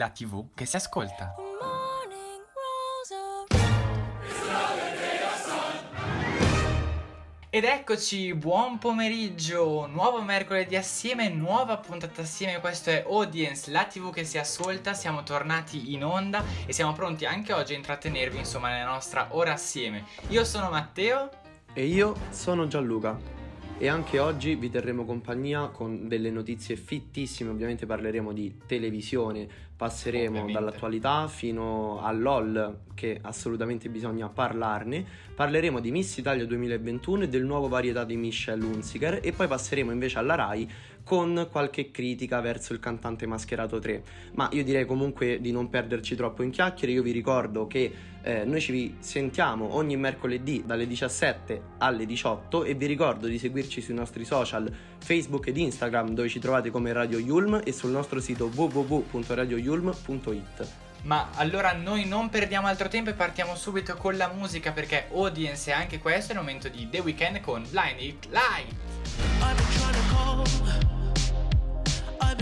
la TV che si ascolta. Ed eccoci, buon pomeriggio, nuovo mercoledì assieme, nuova puntata assieme, questo è Audience, la tv che si ascolta, siamo tornati in onda e siamo pronti anche oggi a intrattenervi insomma nella nostra ora assieme. Io sono Matteo e io sono Gianluca e anche oggi vi terremo compagnia con delle notizie fittissime, ovviamente parleremo di televisione, passeremo ovviamente. dall'attualità fino all'OL che assolutamente bisogna parlarne, parleremo di Miss Italia 2021 e del nuovo varietà di Michelle Hunziker e poi passeremo invece alla RAI con qualche critica verso il cantante mascherato 3. Ma io direi comunque di non perderci troppo in chiacchiere, io vi ricordo che eh, noi ci sentiamo ogni mercoledì dalle 17 alle 18 e vi ricordo di seguirci sui nostri social Facebook ed Instagram dove ci trovate come Radio Yulm e sul nostro sito www.radioyulm.it. Ma allora noi non perdiamo altro tempo e partiamo subito con la musica perché Audience è anche questo è il momento di The Weeknd con Blind It Light.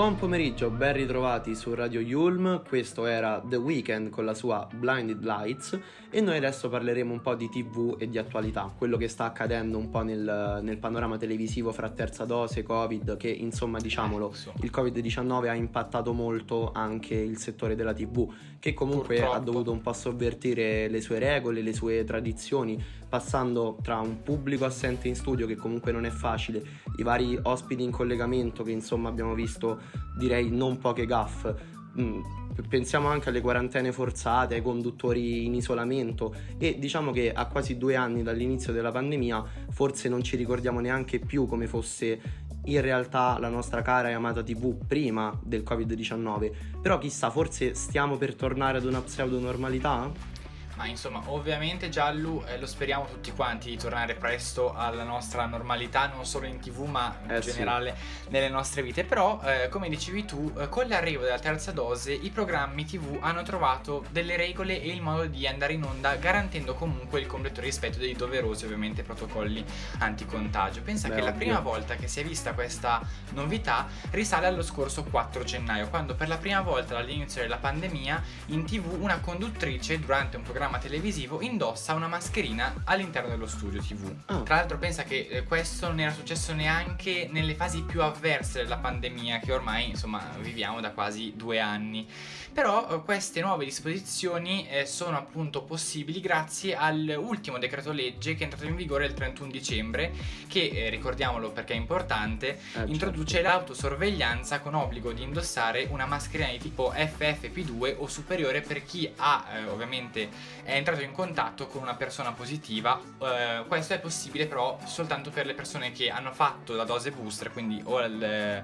Buon pomeriggio, ben ritrovati su Radio Yulm, questo era The Weeknd con la sua Blinded Lights e noi adesso parleremo un po' di tv e di attualità, quello che sta accadendo un po' nel, nel panorama televisivo fra terza dose, Covid, che insomma diciamolo, eh, il Covid-19 ha impattato molto anche il settore della tv, che comunque Purtroppo. ha dovuto un po' sovvertire le sue regole, le sue tradizioni, passando tra un pubblico assente in studio che comunque non è facile, i vari ospiti in collegamento che insomma abbiamo visto direi non poche gaffe. Mm, pensiamo anche alle quarantene forzate, ai conduttori in isolamento e diciamo che a quasi due anni dall'inizio della pandemia forse non ci ricordiamo neanche più come fosse in realtà la nostra cara e amata TV prima del Covid-19. Però chissà, forse stiamo per tornare ad una pseudo normalità? Ma insomma, ovviamente Giallo eh, lo speriamo tutti quanti di tornare presto alla nostra normalità, non solo in tv ma in Eh, generale nelle nostre vite. Però, eh, come dicevi tu, eh, con l'arrivo della terza dose i programmi tv hanno trovato delle regole e il modo di andare in onda garantendo comunque il completo rispetto dei doverosi ovviamente protocolli anticontagio. Pensa Beh, che la ovvio. prima volta che si è vista questa novità risale allo scorso 4 gennaio, quando per la prima volta dall'inizio della pandemia in tv una conduttrice durante un programma televisivo indossa una mascherina all'interno dello studio tv. Ah. Tra l'altro pensa che eh, questo non era successo neanche nelle fasi più avverse della pandemia che ormai insomma viviamo da quasi due anni. Però eh, queste nuove disposizioni eh, sono appunto possibili grazie all'ultimo decreto legge che è entrato in vigore il 31 dicembre che eh, ricordiamolo perché è importante certo. introduce l'autosorveglianza con obbligo di indossare una mascherina di tipo FFP2 o superiore per chi ha eh, ovviamente è entrato in contatto con una persona positiva. Eh, questo è possibile però soltanto per le persone che hanno fatto la dose booster, quindi o il-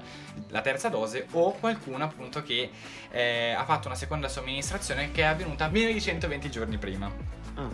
la terza dose o qualcuno appunto che eh, ha fatto una seconda somministrazione che è avvenuta meno di 120 giorni prima. Ah,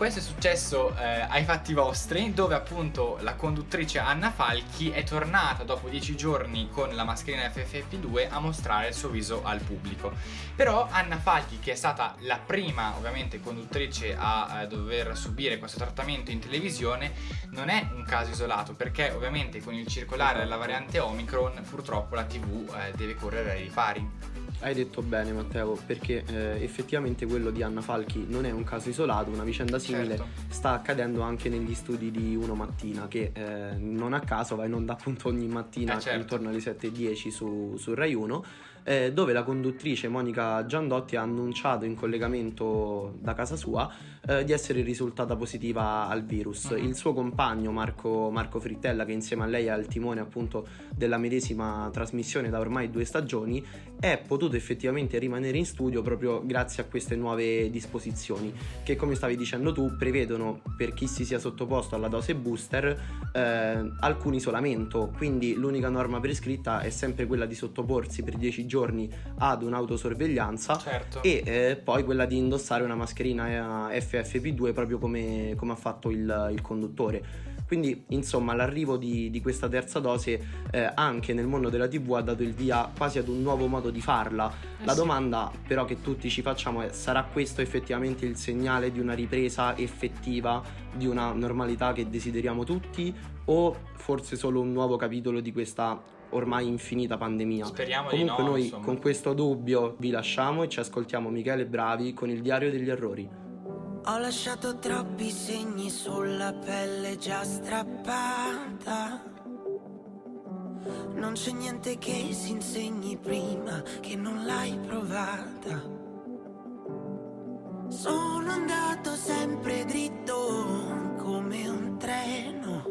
Questo è successo eh, ai fatti vostri, dove appunto la conduttrice Anna Falchi è tornata dopo 10 giorni con la mascherina FFP2 a mostrare il suo viso al pubblico. Però Anna Falchi, che è stata la prima ovviamente conduttrice a, eh, dover subire questo trattamento in televisione, non è un caso isolato, perché ovviamente con il circolare della variante Omicron purtroppo la TV eh, deve correre ai ripari. Hai detto bene Matteo, perché eh, effettivamente quello di Anna Falchi non è un caso isolato, una vicenda simile Certo. sta accadendo anche negli studi di Uno Mattina, che eh, non a caso va in onda appunto ogni mattina Eh, certo. intorno alle 7.10 su, su Rai 1, eh, dove la conduttrice Monica Giandotti ha annunciato in collegamento da casa sua eh, di essere risultata positiva al virus. Mhm. Il suo compagno Marco, Marco Frittella, che insieme a lei è al timone appunto della medesima trasmissione da ormai due stagioni, è potuto effettivamente rimanere in studio proprio grazie a queste nuove disposizioni che come stavi dicendo tu prevedono per chi si sia sottoposto alla dose booster eh, alcun isolamento quindi l'unica norma prescritta è sempre quella di sottoporsi per 10 giorni ad un'autosorveglianza Certo. e eh, poi quella di indossare una mascherina eh, FFP2 proprio come, come ha fatto il, il conduttore. Quindi, insomma, l'arrivo di, di questa terza dose eh, anche nel mondo della TV ha dato il via quasi ad un nuovo modo di farla. Eh La sì. domanda però che tutti ci facciamo è: sarà questo effettivamente il segnale di una ripresa effettiva, di una normalità che desideriamo tutti? O forse solo un nuovo capitolo di questa ormai infinita pandemia? Speriamo Comunque di no, noi insomma. con questo dubbio vi lasciamo e ci ascoltiamo Michele Bravi con il diario degli errori. Ho lasciato troppi segni sulla pelle già strappata. Non c'è niente che si insegni prima che non l'hai provata. Sono andato sempre dritto come un treno.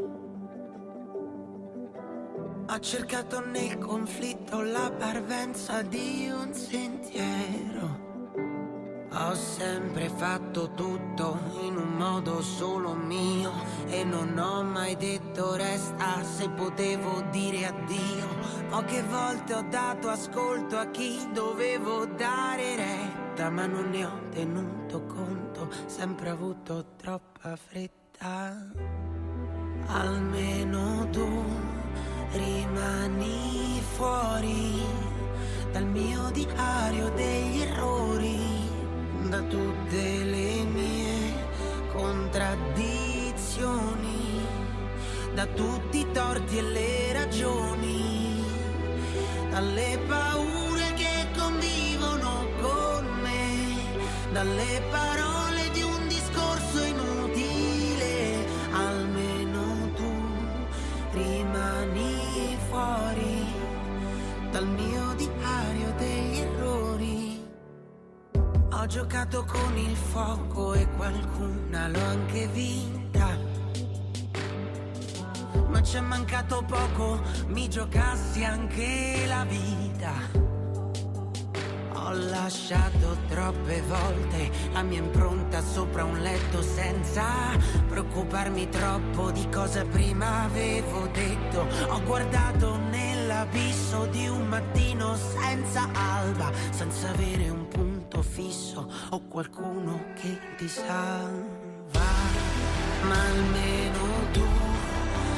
Ho cercato nel conflitto la parvenza di un sentiero. Ho sempre fatto tutto in un modo solo mio e non ho mai detto resta se potevo dire addio. Poche volte ho dato ascolto a chi dovevo dare retta, ma non ne ho tenuto conto, sempre avuto troppa fretta. Almeno tu rimani fuori dal mio diario degli errori da tutte le mie contraddizioni, da tutti i torti e le ragioni, dalle paure che convivono con me, dalle parole Ho giocato con il fuoco e qualcuna l'ho anche vinta. Ma c'è mancato poco, mi giocassi anche la vita. Ho lasciato troppe volte la mia impronta sopra un letto senza preoccuparmi troppo di cosa prima avevo detto. Ho guardato nell'abisso di un mattino senza alba, senza avere un punto fisso o qualcuno che ti salva. Ma almeno tu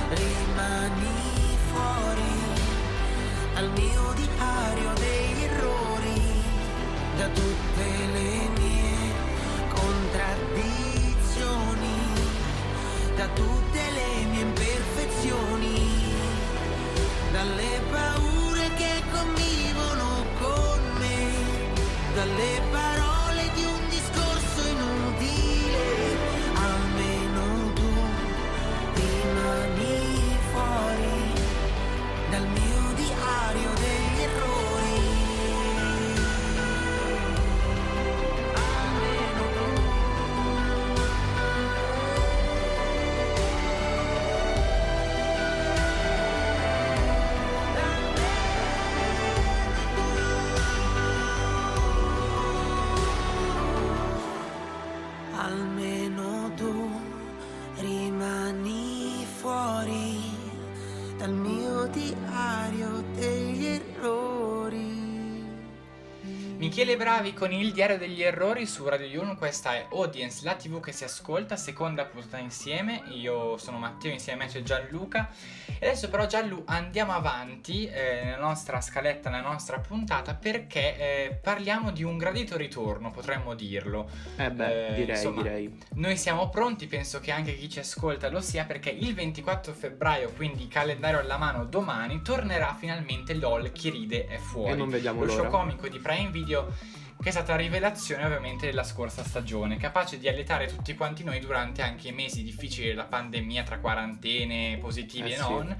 rimani fuori dal mio diario degli errori, da tutte le mie contraddizioni, da tutte le mie imperfezioni, dalle paure che convivono dalle parole Michele Bravi con il diario degli errori su Radio Yulm, questa è Audience, la tv che si ascolta, seconda puntata insieme, io sono Matteo, insieme a me c'è Gianluca e adesso però Gianlu andiamo avanti eh, nella nostra scaletta, nella nostra puntata perché eh, parliamo di un gradito ritorno, potremmo dirlo. Eh beh, Eh, direi, insomma, direi. Noi siamo pronti, penso che anche chi ci ascolta lo sia, perché il 24 febbraio, quindi calendario alla mano domani, tornerà finalmente LOL Chi ride è fuori. E non vediamo Lo l'ora. show comico di Prime Video che è stata la rivelazione ovviamente della scorsa stagione, capace di allietare tutti quanti noi durante anche i mesi difficili della pandemia tra quarantene positive Eh e sì. non.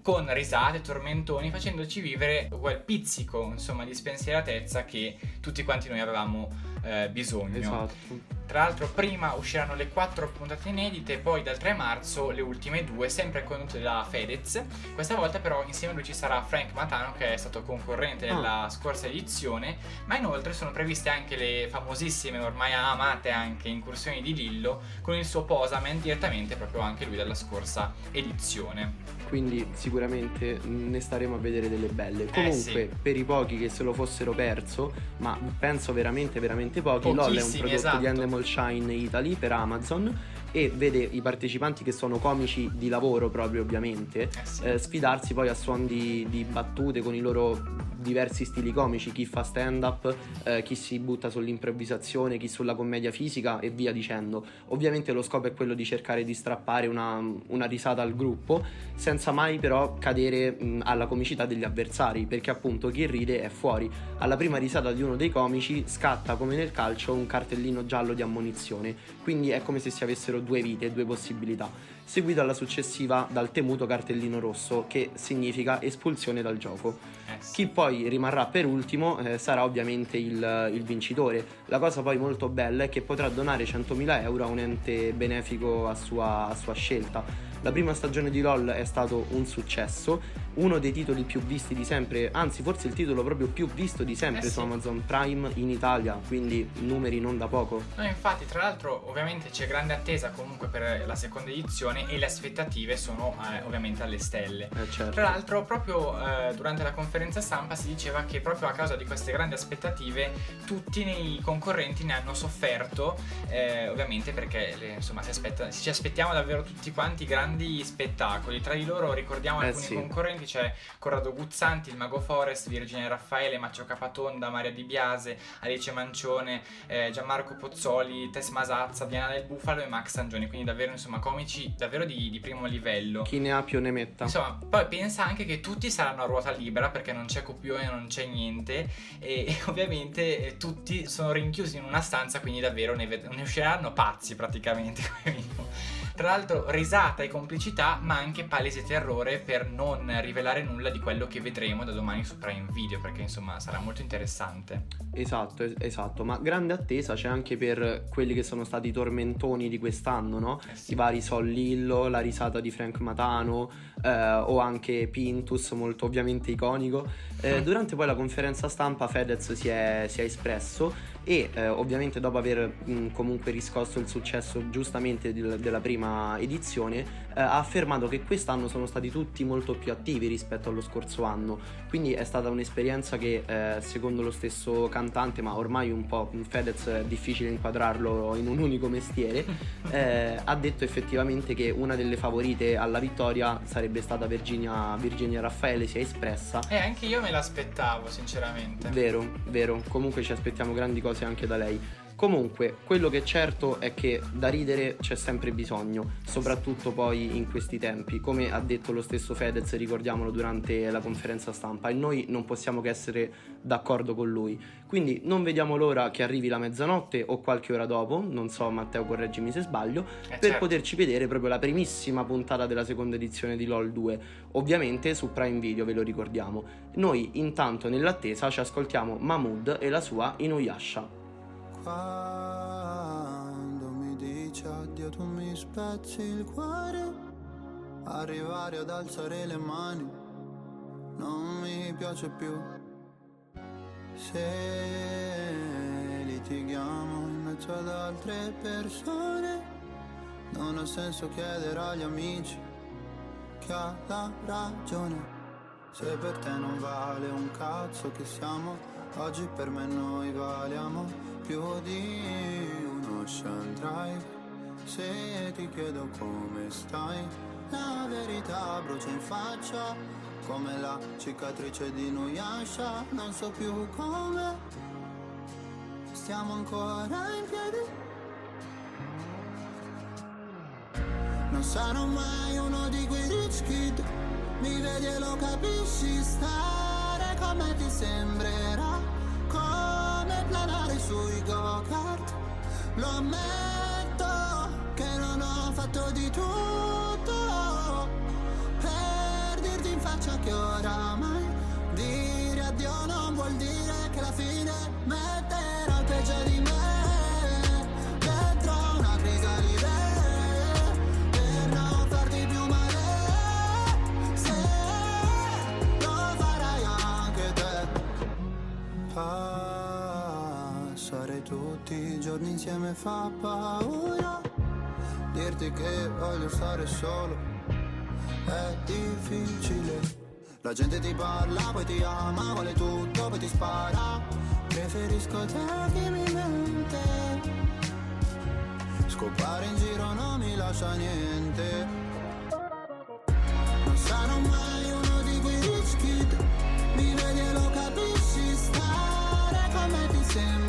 Con risate, tormentoni, facendoci vivere quel pizzico insomma di spensieratezza che tutti quanti noi avevamo eh, bisogno. Esatto. Tra l'altro prima usciranno le quattro puntate inedite, poi dal 3 marzo le ultime due, sempre condotte da Fedez. Questa volta però insieme a lui ci sarà Frank Matano che è stato concorrente Ah. nella scorsa edizione, ma inoltre sono previste anche le famosissime, ormai amate anche, incursioni di Lillo con il suo Posamen direttamente proprio anche lui dalla scorsa edizione. Quindi sicuramente ne staremo a vedere delle belle. Comunque, sì. per i pochi che se lo fossero perso, ma penso veramente, veramente pochi, LOL è un prodotto esatto. di Endemol Shine Italy per Amazon e vede i partecipanti che sono comici di lavoro proprio ovviamente Eh sì. eh, sfidarsi poi a suon di, di battute con i loro diversi stili comici, chi fa stand up, eh, chi si butta sull'improvvisazione, chi sulla commedia fisica e via dicendo. Ovviamente lo scopo è quello di cercare di strappare una, una risata al gruppo senza mai però cadere mh, alla comicità degli avversari perché appunto chi ride è fuori. Alla prima risata di uno dei comici scatta come nel calcio un cartellino giallo di ammonizione, quindi è come se si avessero due vite, due possibilità, seguito alla successiva dal temuto cartellino rosso che significa espulsione dal gioco. Eh sì. Chi poi rimarrà per ultimo eh, sarà ovviamente il, il vincitore. La cosa poi molto bella è che potrà donare 100.000 euro a un ente benefico a sua, a sua scelta. La prima stagione di LOL è stato un successo, uno dei titoli più visti di sempre, anzi forse il titolo proprio più visto di sempre Eh su sì. Amazon Prime in Italia, quindi numeri non da poco. No, infatti, tra l'altro, ovviamente c'è grande attesa comunque per la seconda edizione e le aspettative sono eh, ovviamente alle stelle. Eh, certo. Tra l'altro, proprio eh, durante la conferenza stampa si diceva che proprio a causa di queste grandi aspettative tutti i concorrenti ne hanno sofferto, eh, ovviamente perché insomma si aspetta- ci aspettiamo davvero tutti quanti grandi spettacoli. Tra di loro ricordiamo Eh, alcuni sì. concorrenti, c'è Corrado Guzzanti, il Mago Forest, Virginia Raffaele, Maccio Capatonda, Maria Di Biase, Alice Mancione, eh, Gianmarco Pozzoli, Tess Masazza, Diana del Bufalo e Max Sangioni, quindi davvero insomma comici davvero di, di primo livello. Chi ne ha più ne metta. Insomma, poi pensa anche che tutti saranno a ruota libera perché non c'è copione, non c'è niente e, e ovviamente eh, tutti sono rinchiusi in una stanza, quindi davvero ne, ved- ne usciranno pazzi praticamente. Tra l'altro risata e complicità, ma anche palese terrore per non rivelare nulla di quello che vedremo da domani su Prime Video, perché insomma sarà molto interessante. Esatto, es- esatto, ma grande attesa c'è anche per quelli che sono stati i tormentoni di quest'anno, no? Eh sì. I vari Sol Lillo, la risata di Frank Matano eh, o anche Pintus, molto ovviamente iconico. Eh, durante poi la conferenza stampa Fedez si è, si è espresso e eh, ovviamente dopo aver mh, comunque riscosso il successo giustamente del- della prima edizione eh, ha affermato che quest'anno sono stati tutti molto più attivi rispetto allo scorso anno quindi è stata un'esperienza che eh, secondo lo stesso cantante ma ormai un po' Fedez è difficile inquadrarlo in un unico mestiere eh, ha detto effettivamente che una delle favorite alla vittoria sarebbe stata Virginia, Virginia Raffaele si è espressa E anche io me l'aspettavo, sinceramente. Vero, vero. Comunque ci aspettiamo grandi cose anche da lei. Comunque, quello che è certo è che da ridere c'è sempre bisogno, soprattutto poi in questi tempi. Come ha detto lo stesso Fedez, ricordiamolo durante la conferenza stampa, e noi non possiamo che essere d'accordo con lui. Quindi non vediamo l'ora che arrivi la mezzanotte o qualche ora dopo, non so Matteo correggimi se sbaglio, Eh, per certo. poterci vedere proprio la primissima puntata della seconda edizione di LOL 2, ovviamente su Prime Video, ve lo ricordiamo. Noi intanto nell'attesa ci ascoltiamo Mahmood e la sua Inuyasha. Quando mi dici addio tu mi spezzi il cuore. Arrivare ad alzare le mani non mi piace più. Se litighiamo in mezzo ad altre persone Non ha senso chiedere agli amici chi ha la ragione. Se per te non vale un cazzo che siamo Oggi per me noi valiamo più di un ocean drive. Se ti chiedo come stai La verità brucia in faccia Come la cicatrice di Nuyasha. Non so più come Stiamo ancora in piedi. Non sarò mai uno di quei rich kid Mi vedi e lo capisci Stare con me ti sembrerà. Come planare sui go-kart. Lo ammetto che non ho fatto di tutto Per dirti in faccia che oramai Dire addio non vuol dire che la fine metterò il peggio di me insieme fa paura Dirti che voglio stare solo. È difficile. La gente ti parla, poi ti ama, vuole tutto, poi ti spara. Preferisco te che mi mente. Scopare in giro non mi lascia niente. Non sarò mai uno di quei rich kid Mi vedi e lo capisci Stare con me ti sembrerà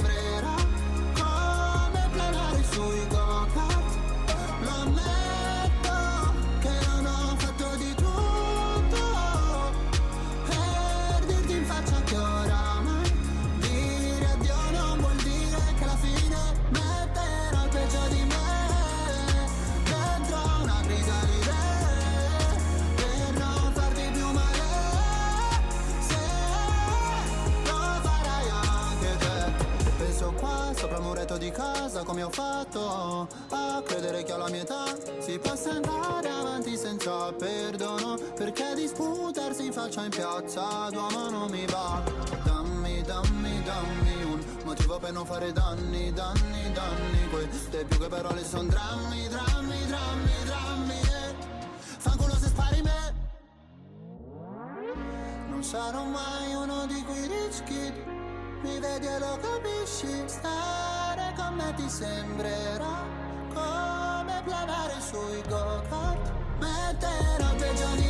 di casa come ho fatto A credere che alla mia età si possa andare avanti senza perdono Perché disputarsi faccia in piazza d'uomo non mi va. Dammi, dammi, dammi un motivo per non fare danni, danni, danni. Queste più che parole sono drammi, drammi, drammi, drammi eh. Fanculo se spari me. Non sarò mai uno di quei rich kid Mi vedi e lo capisci Con me ti sembrerà Come planare sui go-kart Metterò il peggio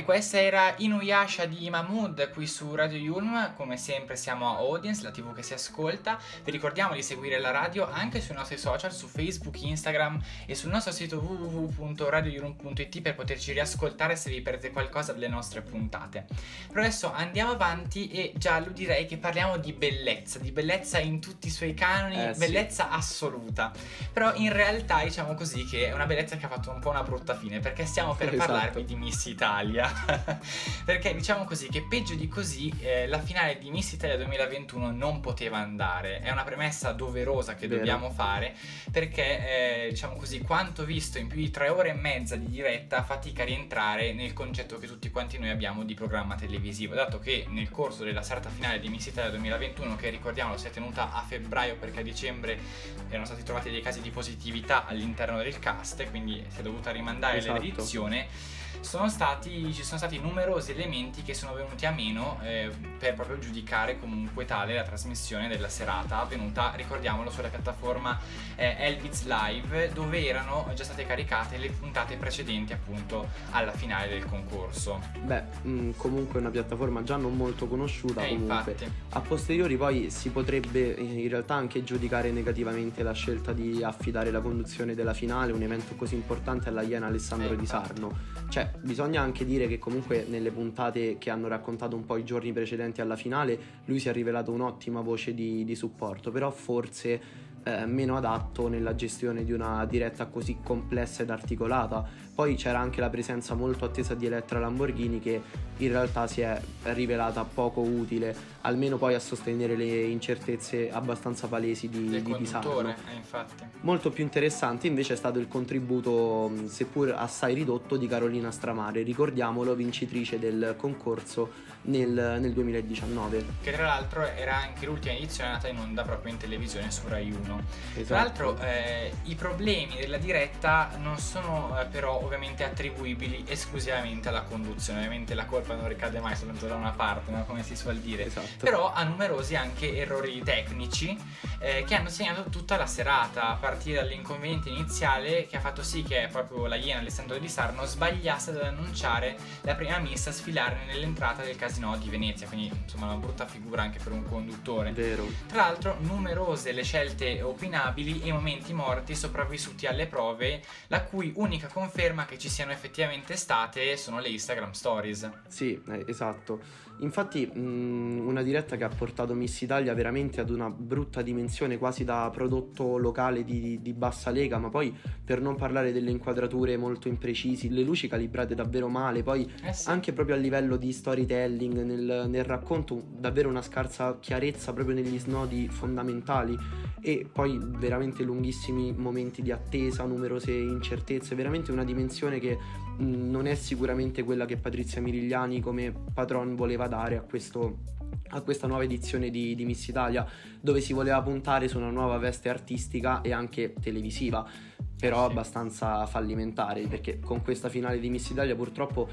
E questa era Inuyasha di Mahmood qui su Radio Yulm, come sempre siamo a Audience, la tv che si ascolta. Vi ricordiamo di seguire la radio anche sui nostri social, su Facebook, Instagram e sul nostro sito www.radioyulm.it per poterci riascoltare se vi perdete qualcosa delle nostre puntate. Però adesso andiamo avanti e Giallo direi che parliamo di bellezza, di bellezza in tutti i suoi canoni, Eh, sì. bellezza assoluta. Però in realtà diciamo così che è una bellezza che ha fatto un po' una brutta fine perché stiamo per Esatto. parlarvi di Miss Italia. perché diciamo così che peggio di così eh, la finale di Miss Italia 2021 non poteva andare. È una premessa doverosa che Vero. dobbiamo fare perché eh, diciamo così quanto visto in più di tre ore e mezza di diretta fatica a rientrare nel concetto che tutti quanti noi abbiamo di programma televisivo, dato che nel corso della serata finale di Miss Italia 2021 che ricordiamo si è tenuta a febbraio perché a dicembre erano stati trovati dei casi di positività all'interno del cast quindi si è dovuta rimandare Esatto. l'edizione sono stati, ci sono stati numerosi elementi che sono venuti a meno eh, per proprio giudicare comunque tale la trasmissione della serata avvenuta, ricordiamolo, sulla piattaforma eh, Elviz Live dove erano già state caricate le puntate precedenti appunto alla finale del concorso. Beh, mh, comunque è una piattaforma già non molto conosciuta Eh, comunque. infatti. A posteriori poi si potrebbe in realtà anche giudicare negativamente la scelta di affidare la conduzione della finale, un evento così importante alla Iena Alessandro Eh, Di. Sarno. Cioè, bisogna anche dire che comunque nelle puntate che hanno raccontato un po' i giorni precedenti alla finale, lui si è rivelato un'ottima voce di, di supporto, però forse eh, meno adatto nella gestione di una diretta così complessa ed articolata. Poi c'era anche la presenza molto attesa di Elettra Lamborghini che in realtà si è rivelata poco utile, almeno poi a sostenere le incertezze abbastanza palesi di, Del di conduttore, eh. Molto più interessante invece è stato il contributo, seppur assai ridotto, di Carolina Stramare, ricordiamolo, vincitrice del concorso nel, nel 2019. Che tra l'altro era anche l'ultima edizione nata in onda proprio in televisione su Rai 1. Esatto. Tra l'altro eh, i problemi della diretta non sono eh, però ovviamente attribuibili esclusivamente alla conduzione, ovviamente la colpa non ricade mai soltanto da una parte, no? come si suol dire. Esatto. Però ha numerosi anche errori tecnici eh, che hanno segnato tutta la serata, a partire dall'inconveniente iniziale che ha fatto sì che proprio la Iena Alessandro Di Sarno sbagliasse ad annunciare la prima messa a sfilare nell'entrata del casino di Venezia, quindi insomma una brutta figura anche per un conduttore. Vero. Tra l'altro numerose le scelte opinabili e i momenti morti sopravvissuti alle prove, la cui unica conferma che ci siano effettivamente state sono le Instagram Stories. Sì, eh, esatto. Infatti mh, una diretta che ha portato Miss Italia veramente ad una brutta dimensione, quasi da prodotto locale di, di bassa lega, ma poi per non parlare delle inquadrature molto imprecisi, le luci calibrate davvero male, poi Eh sì. anche proprio a livello di storytelling, nel, nel racconto, davvero una scarsa chiarezza proprio negli snodi fondamentali e poi veramente lunghissimi momenti di attesa, numerose incertezze, veramente una dimensione che non è sicuramente quella che Patrizia Mirigliani come patron voleva dare a questo a questa nuova edizione di, di Miss Italia dove si voleva puntare su una nuova veste artistica e anche televisiva però Sì. abbastanza fallimentare perché con questa finale di Miss Italia purtroppo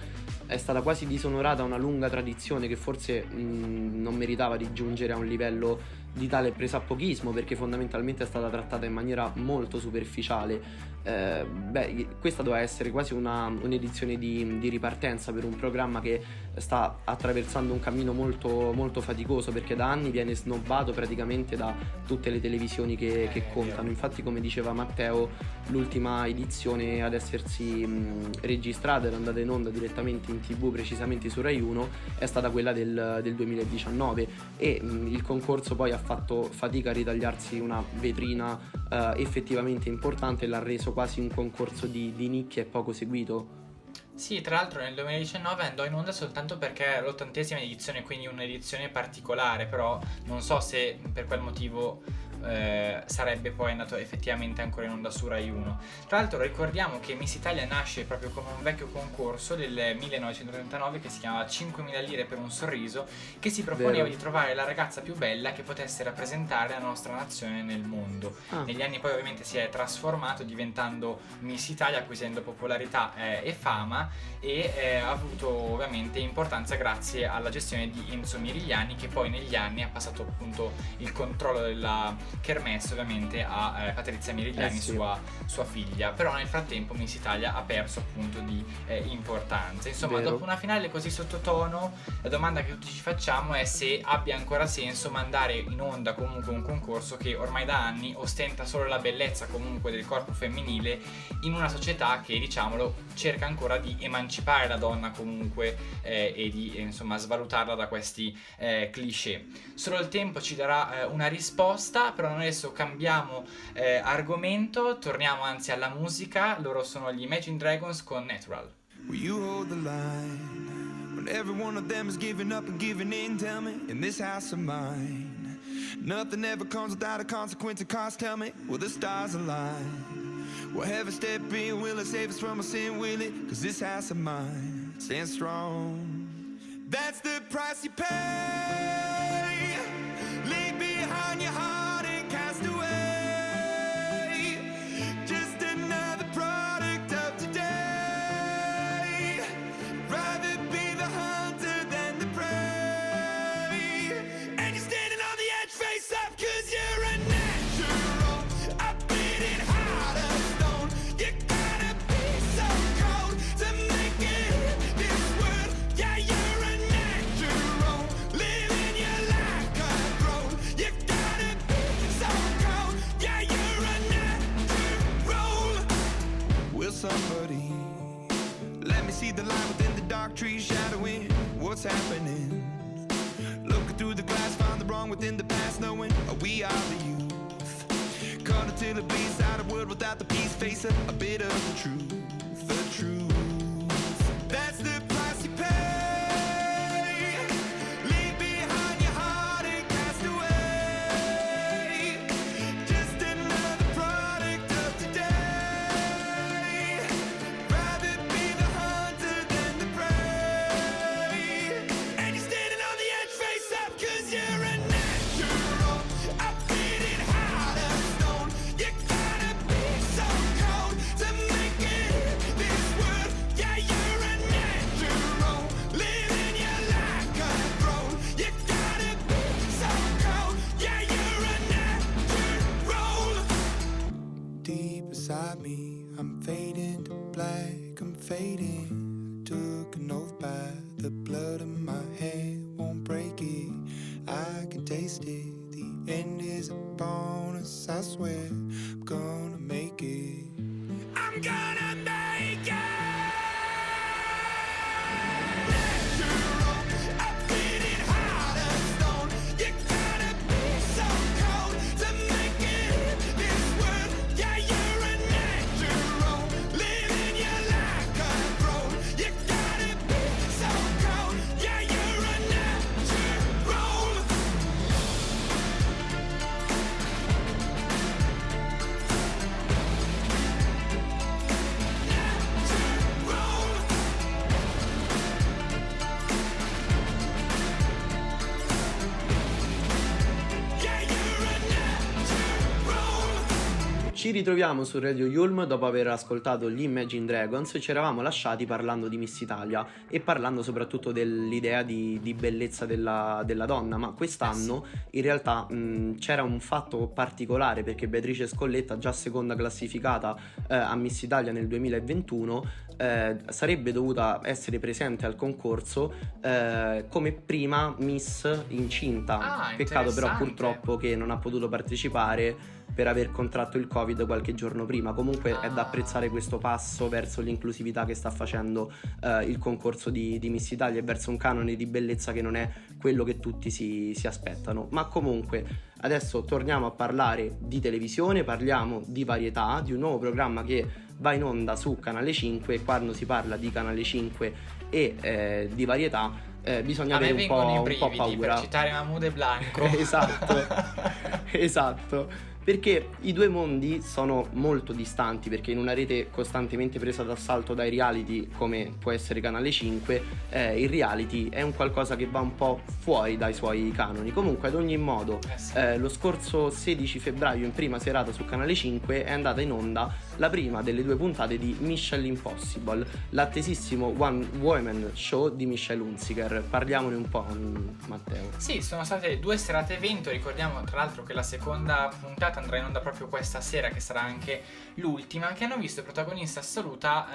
è stata quasi disonorata una lunga tradizione che forse mh, non meritava di giungere a un livello di tale presappochismo perché fondamentalmente è stata trattata in maniera molto superficiale. Eh, beh, questa doveva essere quasi una, un'edizione di, di ripartenza per un programma che sta attraversando un cammino molto, molto faticoso perché da anni viene snobbato praticamente da tutte le televisioni che, che contano. Infatti, come diceva Matteo, l'ultima edizione ad essersi mh, registrata ed andata in onda direttamente in tv, precisamente su Rai 1, è stata quella del, del 2019 e mh, il concorso poi ha fatto fatica a ritagliarsi una vetrina eh, effettivamente importante e l'ha reso quasi un concorso di, di nicchia poco seguito. Sì, tra l'altro nel 2019 andò in onda soltanto perché era l'ottantesima edizione, quindi un'edizione particolare, però non so se per quel motivo eh, sarebbe poi andato effettivamente ancora in onda su Rai 1. Tra l'altro ricordiamo che Miss Italia nasce proprio come un vecchio concorso del 1939 che si chiamava 5.000 lire per un sorriso, che si proponeva Vero. di trovare la ragazza più bella che potesse rappresentare la nostra nazione nel mondo. Ah, Negli anni poi ovviamente si è trasformato diventando Miss Italia acquisendo popolarità eh, e fama e eh, ha avuto ovviamente importanza grazie alla gestione di Enzo Mirigliani che poi negli anni ha passato appunto il controllo della, kermesse ovviamente a eh, Patrizia Mirigliani, Eh sì. sua, sua figlia. Però nel frattempo Miss Italia ha perso appunto di eh, importanza. Insomma, Vero. dopo una finale così sottotono, la domanda che tutti ci facciamo è se abbia ancora senso mandare in onda comunque un concorso che ormai da anni ostenta solo la bellezza comunque del corpo femminile in una società che diciamolo cerca ancora di emancipare la donna comunque eh, e di eh, insomma svalutarla da questi eh, cliché. Solo il tempo ci darà eh, una risposta, però noi adesso cambiamo eh, argomento, torniamo anzi alla musica, loro sono gli Imagine Dragons con Natural. Will you hold the line when every one of them is giving up and giving in? Tell me, in this house of mine, nothing ever comes without a consequence of cost. Tell me, will the stars align? Will heaven step in? Will it save us from our sin? Will it? Cause this house of mine stands strong. That's the price you pay. Leave behind your heart ritroviamo su Radio Yulm dopo aver ascoltato gli Imagine Dragons. Ci eravamo lasciati parlando di Miss Italia e parlando soprattutto dell'idea di, di bellezza della, della donna. Ma quest'anno in realtà mh, c'era un fatto particolare perché Beatrice Scolletta, già seconda classificata eh, a Miss Italia nel 2021, eh, sarebbe dovuta essere presente al concorso eh, come prima Miss incinta. Ah, Peccato però purtroppo che non ha potuto partecipare per aver contratto il Covid qualche giorno prima. Comunque è da apprezzare questo passo verso l'inclusività che sta facendo eh, il concorso di, di Miss Italia e verso un canone di bellezza che non è quello che tutti si, si aspettano. Ma comunque adesso torniamo a parlare di televisione, parliamo di varietà, di un nuovo programma che va in onda su Canale 5 e quando si parla di Canale 5 e eh, di varietà eh, bisogna A avere un po', i un po' paura. per citare Mahmoud e Blanco. esatto, esatto. Perché i due mondi sono molto distanti, perché in una rete costantemente presa d'assalto dai reality, come può essere Canale 5, eh, il reality è un qualcosa che va un po' fuori dai suoi canoni. Comunque, ad ogni modo, Eh sì. eh, lo scorso 16 febbraio, in prima serata su Canale 5, è andata in onda la prima delle due puntate di Michelle Impossible, l'attesissimo One Woman Show di Michelle Hunziker. Parliamone un po', Matteo. Sì, sono state due serate evento, ricordiamo tra l'altro che la seconda puntata andrà in onda proprio questa sera, che sarà anche l'ultima, che hanno visto protagonista assoluta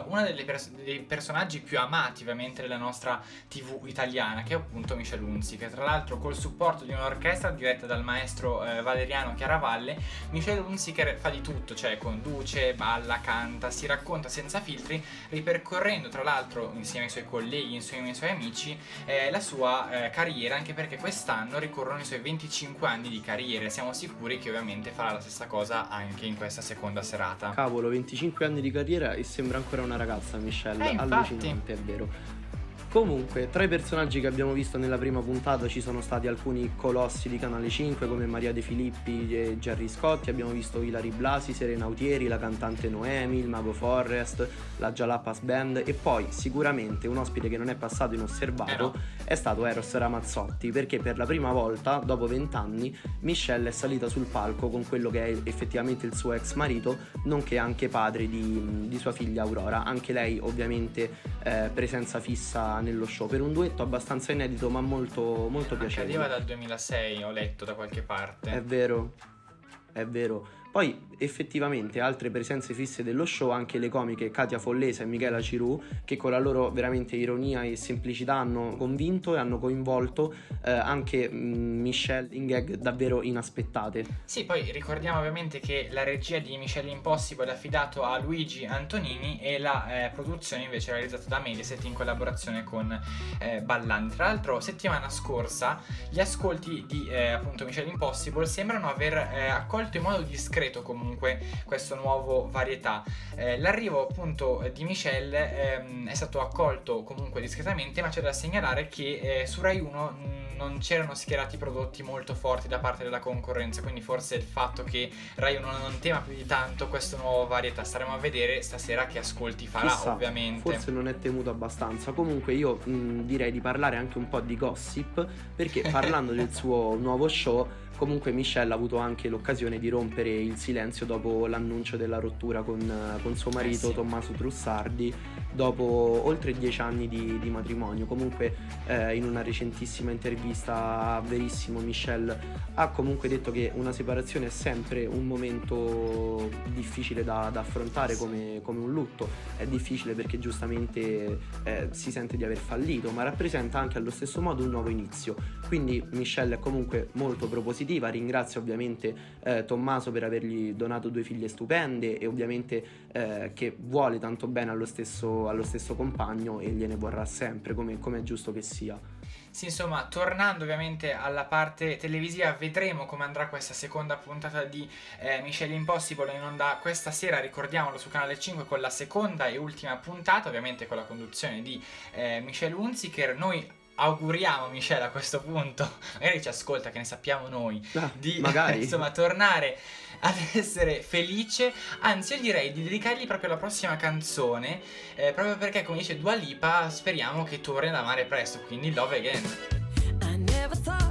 eh, uno dei personaggi più amati ovviamente della nostra TV italiana, che è appunto Michelle Hunziker. Tra l'altro col supporto di un'orchestra diretta dal maestro eh, Valeriano Chiaravalle, Michelle Hunziker fa di tutto, cioè conduce, balla, canta, si racconta senza filtri, ripercorrendo tra l'altro insieme ai suoi colleghi, insieme ai suoi amici, eh, la sua eh, carriera, anche perché quest'anno ricorrono i suoi 25 anni di carriera. Siamo sicuri che ovviamente farà la stessa cosa anche in questa seconda serata. Cavolo, 25 anni di carriera e sembra ancora una ragazza Michelle, Eh, allucinante, è vero. Comunque, tra i personaggi che abbiamo visto nella prima puntata ci sono stati alcuni colossi di Canale 5 come Maria De Filippi e Gerry Scotti, abbiamo visto Ilari Blasi, Serena Autieri, la cantante Noemi, il mago Forrest, la Jalapas Band e poi sicuramente un ospite che non è passato inosservato no. è stato Eros Ramazzotti perché per la prima volta dopo vent'anni Michelle è salita sul palco con quello che è effettivamente il suo ex marito nonché anche padre di, di sua figlia Aurora anche lei ovviamente eh, presenza fissa nello show per un duetto abbastanza inedito ma molto, molto piacevole Accadeva dal 2006, ho letto da qualche parte. è vero, è vero. Poi effettivamente altre presenze fisse dello show, anche le comiche Katia Follesa e Michela Cirù, che con la loro veramente ironia e semplicità hanno convinto e hanno coinvolto eh, anche mm, Michelle in gag davvero inaspettate. Sì, poi ricordiamo ovviamente che la regia di Michelle Impossible è affidato a Luigi Antonini e la eh, produzione invece è realizzata da Mediaset in collaborazione con eh, Ballanti. Tra l'altro, settimana scorsa gli ascolti di eh, appunto Michelle Impossible sembrano aver eh, accolto in modo discreto comunque questo nuovo varietà. Eh, l'arrivo appunto di Michelle ehm, è stato accolto comunque discretamente, ma c'è da segnalare che eh, su Rai 1 mh, non c'erano schierati prodotti molto forti da parte della concorrenza, quindi forse il fatto che Rai 1 non tema più di tanto questo nuovo varietà. Staremo a vedere stasera che ascolti farà Chissà, ovviamente. Forse non è temuto abbastanza. Comunque io mh, direi di parlare anche un po' di gossip, perché parlando del suo nuovo show, comunque Michelle ha avuto anche l'occasione di rompere il silenzio dopo l'annuncio della rottura con, eh, con suo marito sì. Tommaso Trussardi, dopo oltre dieci anni di, di matrimonio. Comunque eh, in una recentissima intervista a Verissimo Michelle ha comunque detto che una separazione è sempre un momento difficile da, da affrontare come, come un lutto, è difficile perché giustamente eh, si sente di aver fallito, ma rappresenta anche allo stesso modo un nuovo inizio. Quindi Michelle è comunque molto propositiva, ringrazio ovviamente eh, Tommaso per avergli donato due figlie stupende e ovviamente eh, che vuole tanto bene allo stesso, allo stesso compagno e gliene vorrà sempre come come è giusto che sia. Sì, insomma, tornando ovviamente alla parte televisiva, vedremo come andrà questa seconda puntata di eh, Michelle Impossible in onda questa sera, ricordiamolo, su Canale 5 con la seconda e ultima puntata, ovviamente con la conduzione di eh, Michelle Hunziker. Noi auguriamo a Michelle a questo punto, magari ci ascolta, che ne sappiamo noi, Ah, di magari. insomma tornare ad essere felice anzi io direi di dedicargli proprio la prossima canzone eh, proprio perché come dice Dua Lipa speriamo che torni ad amare presto quindi Love Again I never thought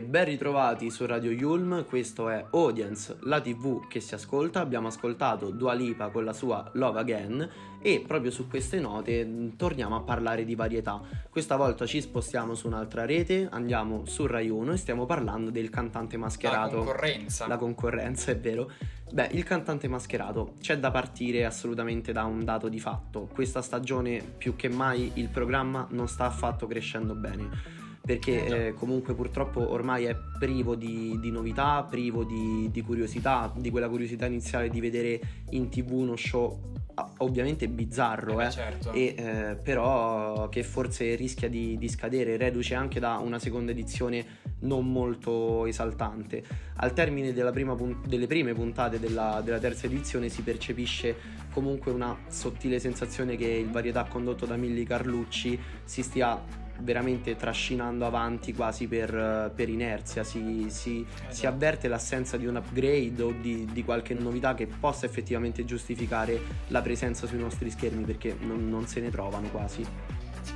E ben ritrovati su Radio Yulm, questo è Audience, la tv che si ascolta. Abbiamo ascoltato Dua Lipa con la sua Love Again e proprio su queste note mh, torniamo a parlare di varietà. Questa volta ci spostiamo su un'altra rete, andiamo su Rai 1 e stiamo parlando del cantante La mascherato. concorrenza. La concorrenza, è vero. Beh, il cantante mascherato c'è da partire assolutamente da un dato di fatto. Questa stagione più che mai il programma non sta affatto crescendo bene. Perché Eh eh, comunque purtroppo ormai è privo di, di novità, privo di, di curiosità, di quella curiosità iniziale di vedere in tv uno show ah, ovviamente bizzarro, Eh eh, beh, certo. e eh, però che forse rischia di, di scadere, reduce anche da una seconda edizione non molto esaltante. Al termine della prima delle prime puntate della, della terza edizione si percepisce comunque una sottile sensazione che il varietà condotto da Milli Carlucci si stia veramente trascinando avanti quasi per, eh, per inerzia, si, si- Eh si avverte l'assenza di un upgrade o di, di qualche novità che possa effettivamente giustificare la presenza sui nostri schermi perché non, non se ne trovano quasi.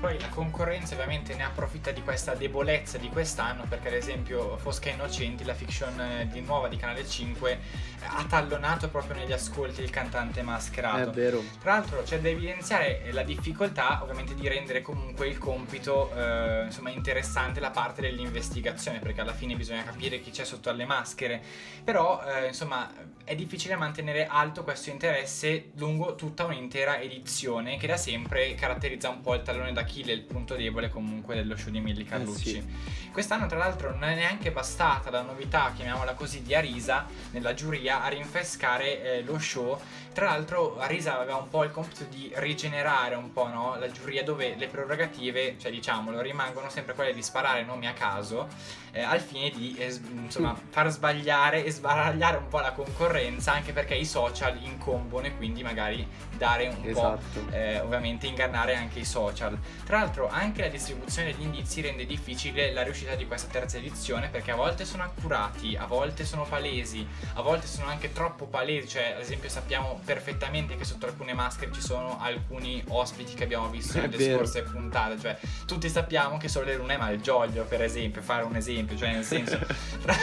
Poi la concorrenza ovviamente ne approfitta di questa debolezza di quest'anno perché ad esempio Fosca Innocenti, la fiction eh, di nuova di Canale 5, eh, ha tallonato proprio negli ascolti il cantante È mascherato. vero. Tra l'altro c'è da evidenziare eh, la difficoltà ovviamente di rendere comunque il compito eh, insomma interessante la parte dell'investigazione perché alla fine bisogna capire chi c'è sotto alle maschere però eh, insomma è difficile mantenere alto questo interesse lungo tutta un'intera edizione che da sempre caratterizza un po' il tallone d'Achille il punto debole comunque dello show di Milli Carlucci sì. quest'anno tra l'altro non è neanche bastata la novità chiamiamola così di Arisa nella giuria a rinfrescare eh, lo show tra l'altro Arisa aveva un po' il compito di rigenerare un po' no? la giuria dove le prerogative, cioè diciamolo, rimangono sempre quelle di sparare nomi a caso eh, al fine di eh, insomma far sbagliare e sbaragliare un po' la concorrenza anche perché i social incombono e quindi magari dare un Esatto. po' eh, ovviamente ingannare anche i social. Tra l'altro anche la distribuzione degli indizi rende difficile la riuscita di questa terza edizione perché a volte sono accurati, a volte sono palesi, a volte sono anche troppo palesi, cioè ad esempio sappiamo perfettamente che sotto alcune maschere ci sono alcuni ospiti che abbiamo visto nelle scorse puntate, cioè tutti sappiamo che solo Luna è Malgioglio per esempio, fare un esempio, cioè nel senso tra,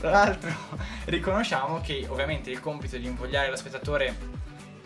tra l'altro riconosciamo che ovviamente il compito di invogliare lo spettatore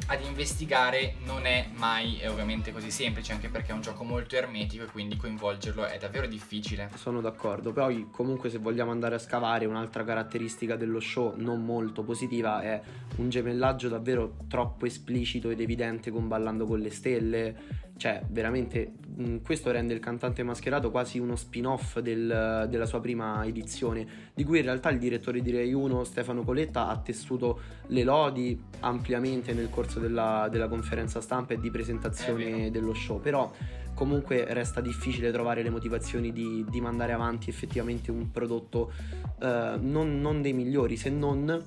ad investigare non è mai eh, ovviamente così semplice anche perché è un gioco molto ermetico e quindi coinvolgerlo è davvero difficile. Sono d'accordo, poi comunque se vogliamo andare a scavare un'altra caratteristica dello show non molto positiva è un gemellaggio davvero troppo esplicito ed evidente con Ballando con le stelle, cioè veramente mh, questo rende il cantante mascherato quasi uno spin-off del- della sua prima edizione, di cui in realtà il direttore di Rai 1 Stefano Coletta ha tessuto le lodi ampiamente nel corso della, della conferenza stampa e di presentazione dello show, però comunque resta difficile trovare le motivazioni di, di mandare avanti effettivamente un prodotto eh, non, non dei migliori, se non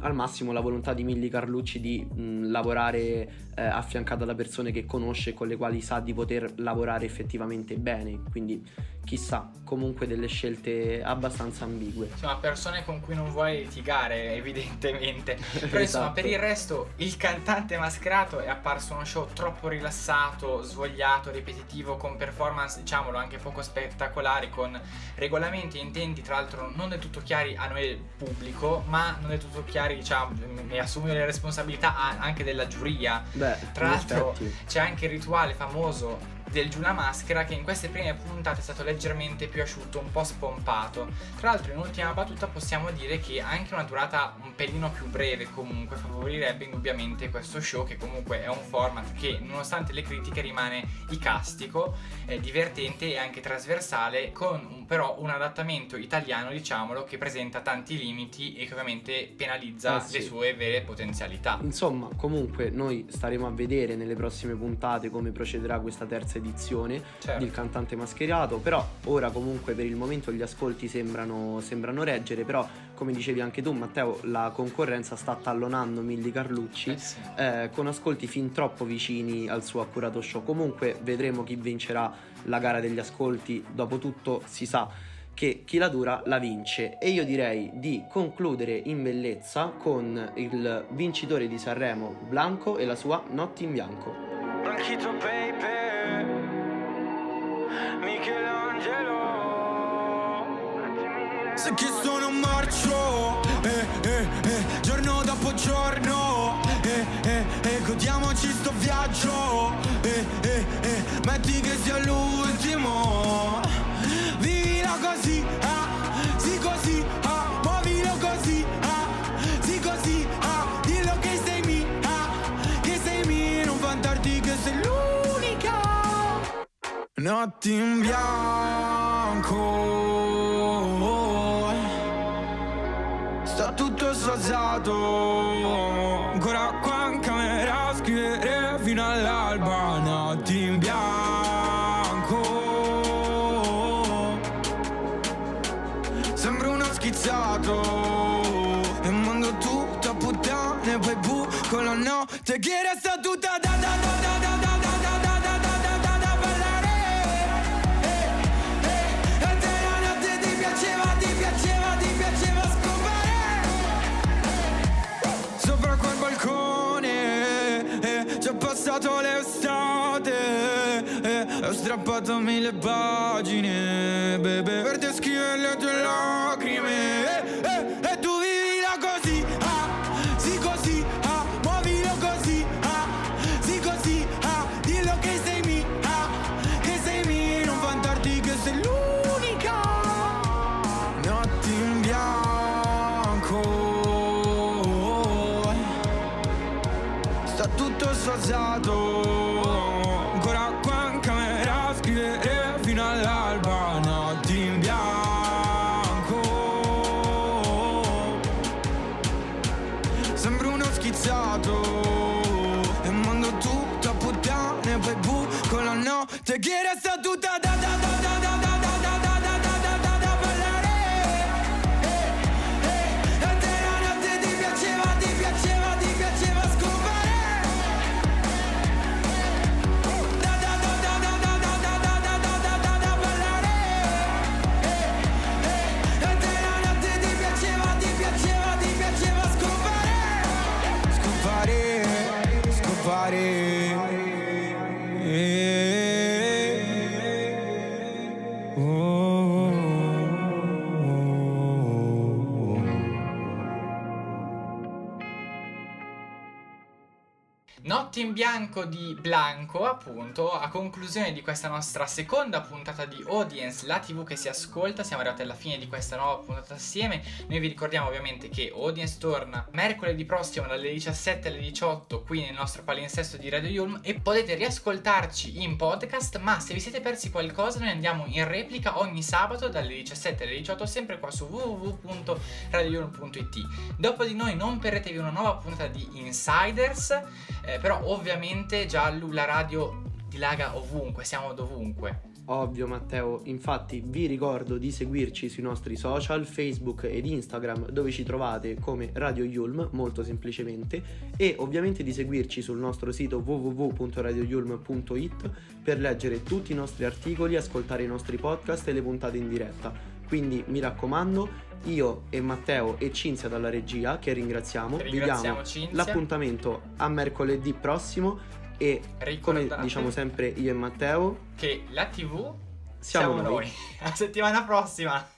al massimo la volontà di Milli Carlucci di mh, lavorare eh, affiancata da persone che conosce e con le quali sa di poter lavorare effettivamente bene. Quindi chissà, comunque delle scelte abbastanza ambigue. Insomma, persone con cui non vuoi litigare, evidentemente. Però insomma, Esatto. per il resto, il cantante mascherato è apparso uno show troppo rilassato, svogliato, ripetitivo, con performance, diciamolo, anche poco spettacolari, con regolamenti e intenti, tra l'altro, non del tutto chiari a noi pubblico, ma non del tutto chiari, diciamo, ne assume le responsabilità anche della giuria. Beh, Tra l'altro c'è anche il rituale famoso del giù la maschera che in queste prime puntate è stato leggermente più asciutto, un po' spompato. Tra l'altro in ultima battuta possiamo dire che anche una durata un pelino più breve comunque favorirebbe indubbiamente questo show che comunque è un format che nonostante le critiche rimane icastico, eh, divertente e anche trasversale con un- però un adattamento italiano diciamolo che presenta tanti limiti e che ovviamente penalizza Eh sì. le sue vere potenzialità. Insomma, comunque noi staremo a vedere nelle prossime puntate come procederà questa terza edizione Certo. del cantante mascherato, però ora comunque per il momento gli ascolti sembrano, sembrano reggere, però come dicevi anche tu Matteo, la concorrenza sta tallonando Milli Carlucci. Eh sì. eh, con ascolti fin troppo vicini al suo accurato show. Comunque vedremo chi vincerà la gara degli ascolti. Dopotutto si sa che chi la dura la vince. E io direi di concludere in bellezza con il vincitore di Sanremo, Blanco, e la sua Notte in Bianco. Blanchito baby marcio, eh, eh, eh, giorno dopo giorno, eh, eh, eh, godiamoci sto viaggio, metti che sia l'ultimo, vivilo così, ah, sì così, ah, muovilo così, ah, sì così, ah, dillo che sei mia, ah, che sei mia, non vantarti che sei l'unica. Notti in bianco realizzato. Bianco di Blanco, appunto, a conclusione di questa nostra seconda puntata di Audience, la TV che si ascolta, siamo arrivati alla fine di questa nuova puntata assieme. Noi vi ricordiamo ovviamente che Audience torna mercoledì prossimo dalle 17 alle 18 qui nel nostro palinsesto di Radio Yulm e potete riascoltarci in podcast, ma se vi siete persi qualcosa noi andiamo in replica ogni sabato dalle 17 alle 18 sempre qua su www.radioyulm.it. Dopo di noi non perdetevi una nuova puntata di Insiders. Eh, però ovviamente Giallo la radio dilaga ovunque, siamo dovunque. Ovvio Matteo, infatti vi ricordo di seguirci sui nostri social, Facebook ed Instagram dove ci trovate come Radio Yulm molto semplicemente e ovviamente di seguirci sul nostro sito www.radioyulm.it per leggere tutti i nostri articoli, ascoltare i nostri podcast e le puntate in diretta. Quindi mi raccomando, io e Matteo e Cinzia dalla regia, che ringraziamo, vi Ringraziamo diamo Cinzia. l'appuntamento a mercoledì prossimo e come Ricordate diciamo sempre io e Matteo che la TV siamo, siamo, noi. A settimana prossima.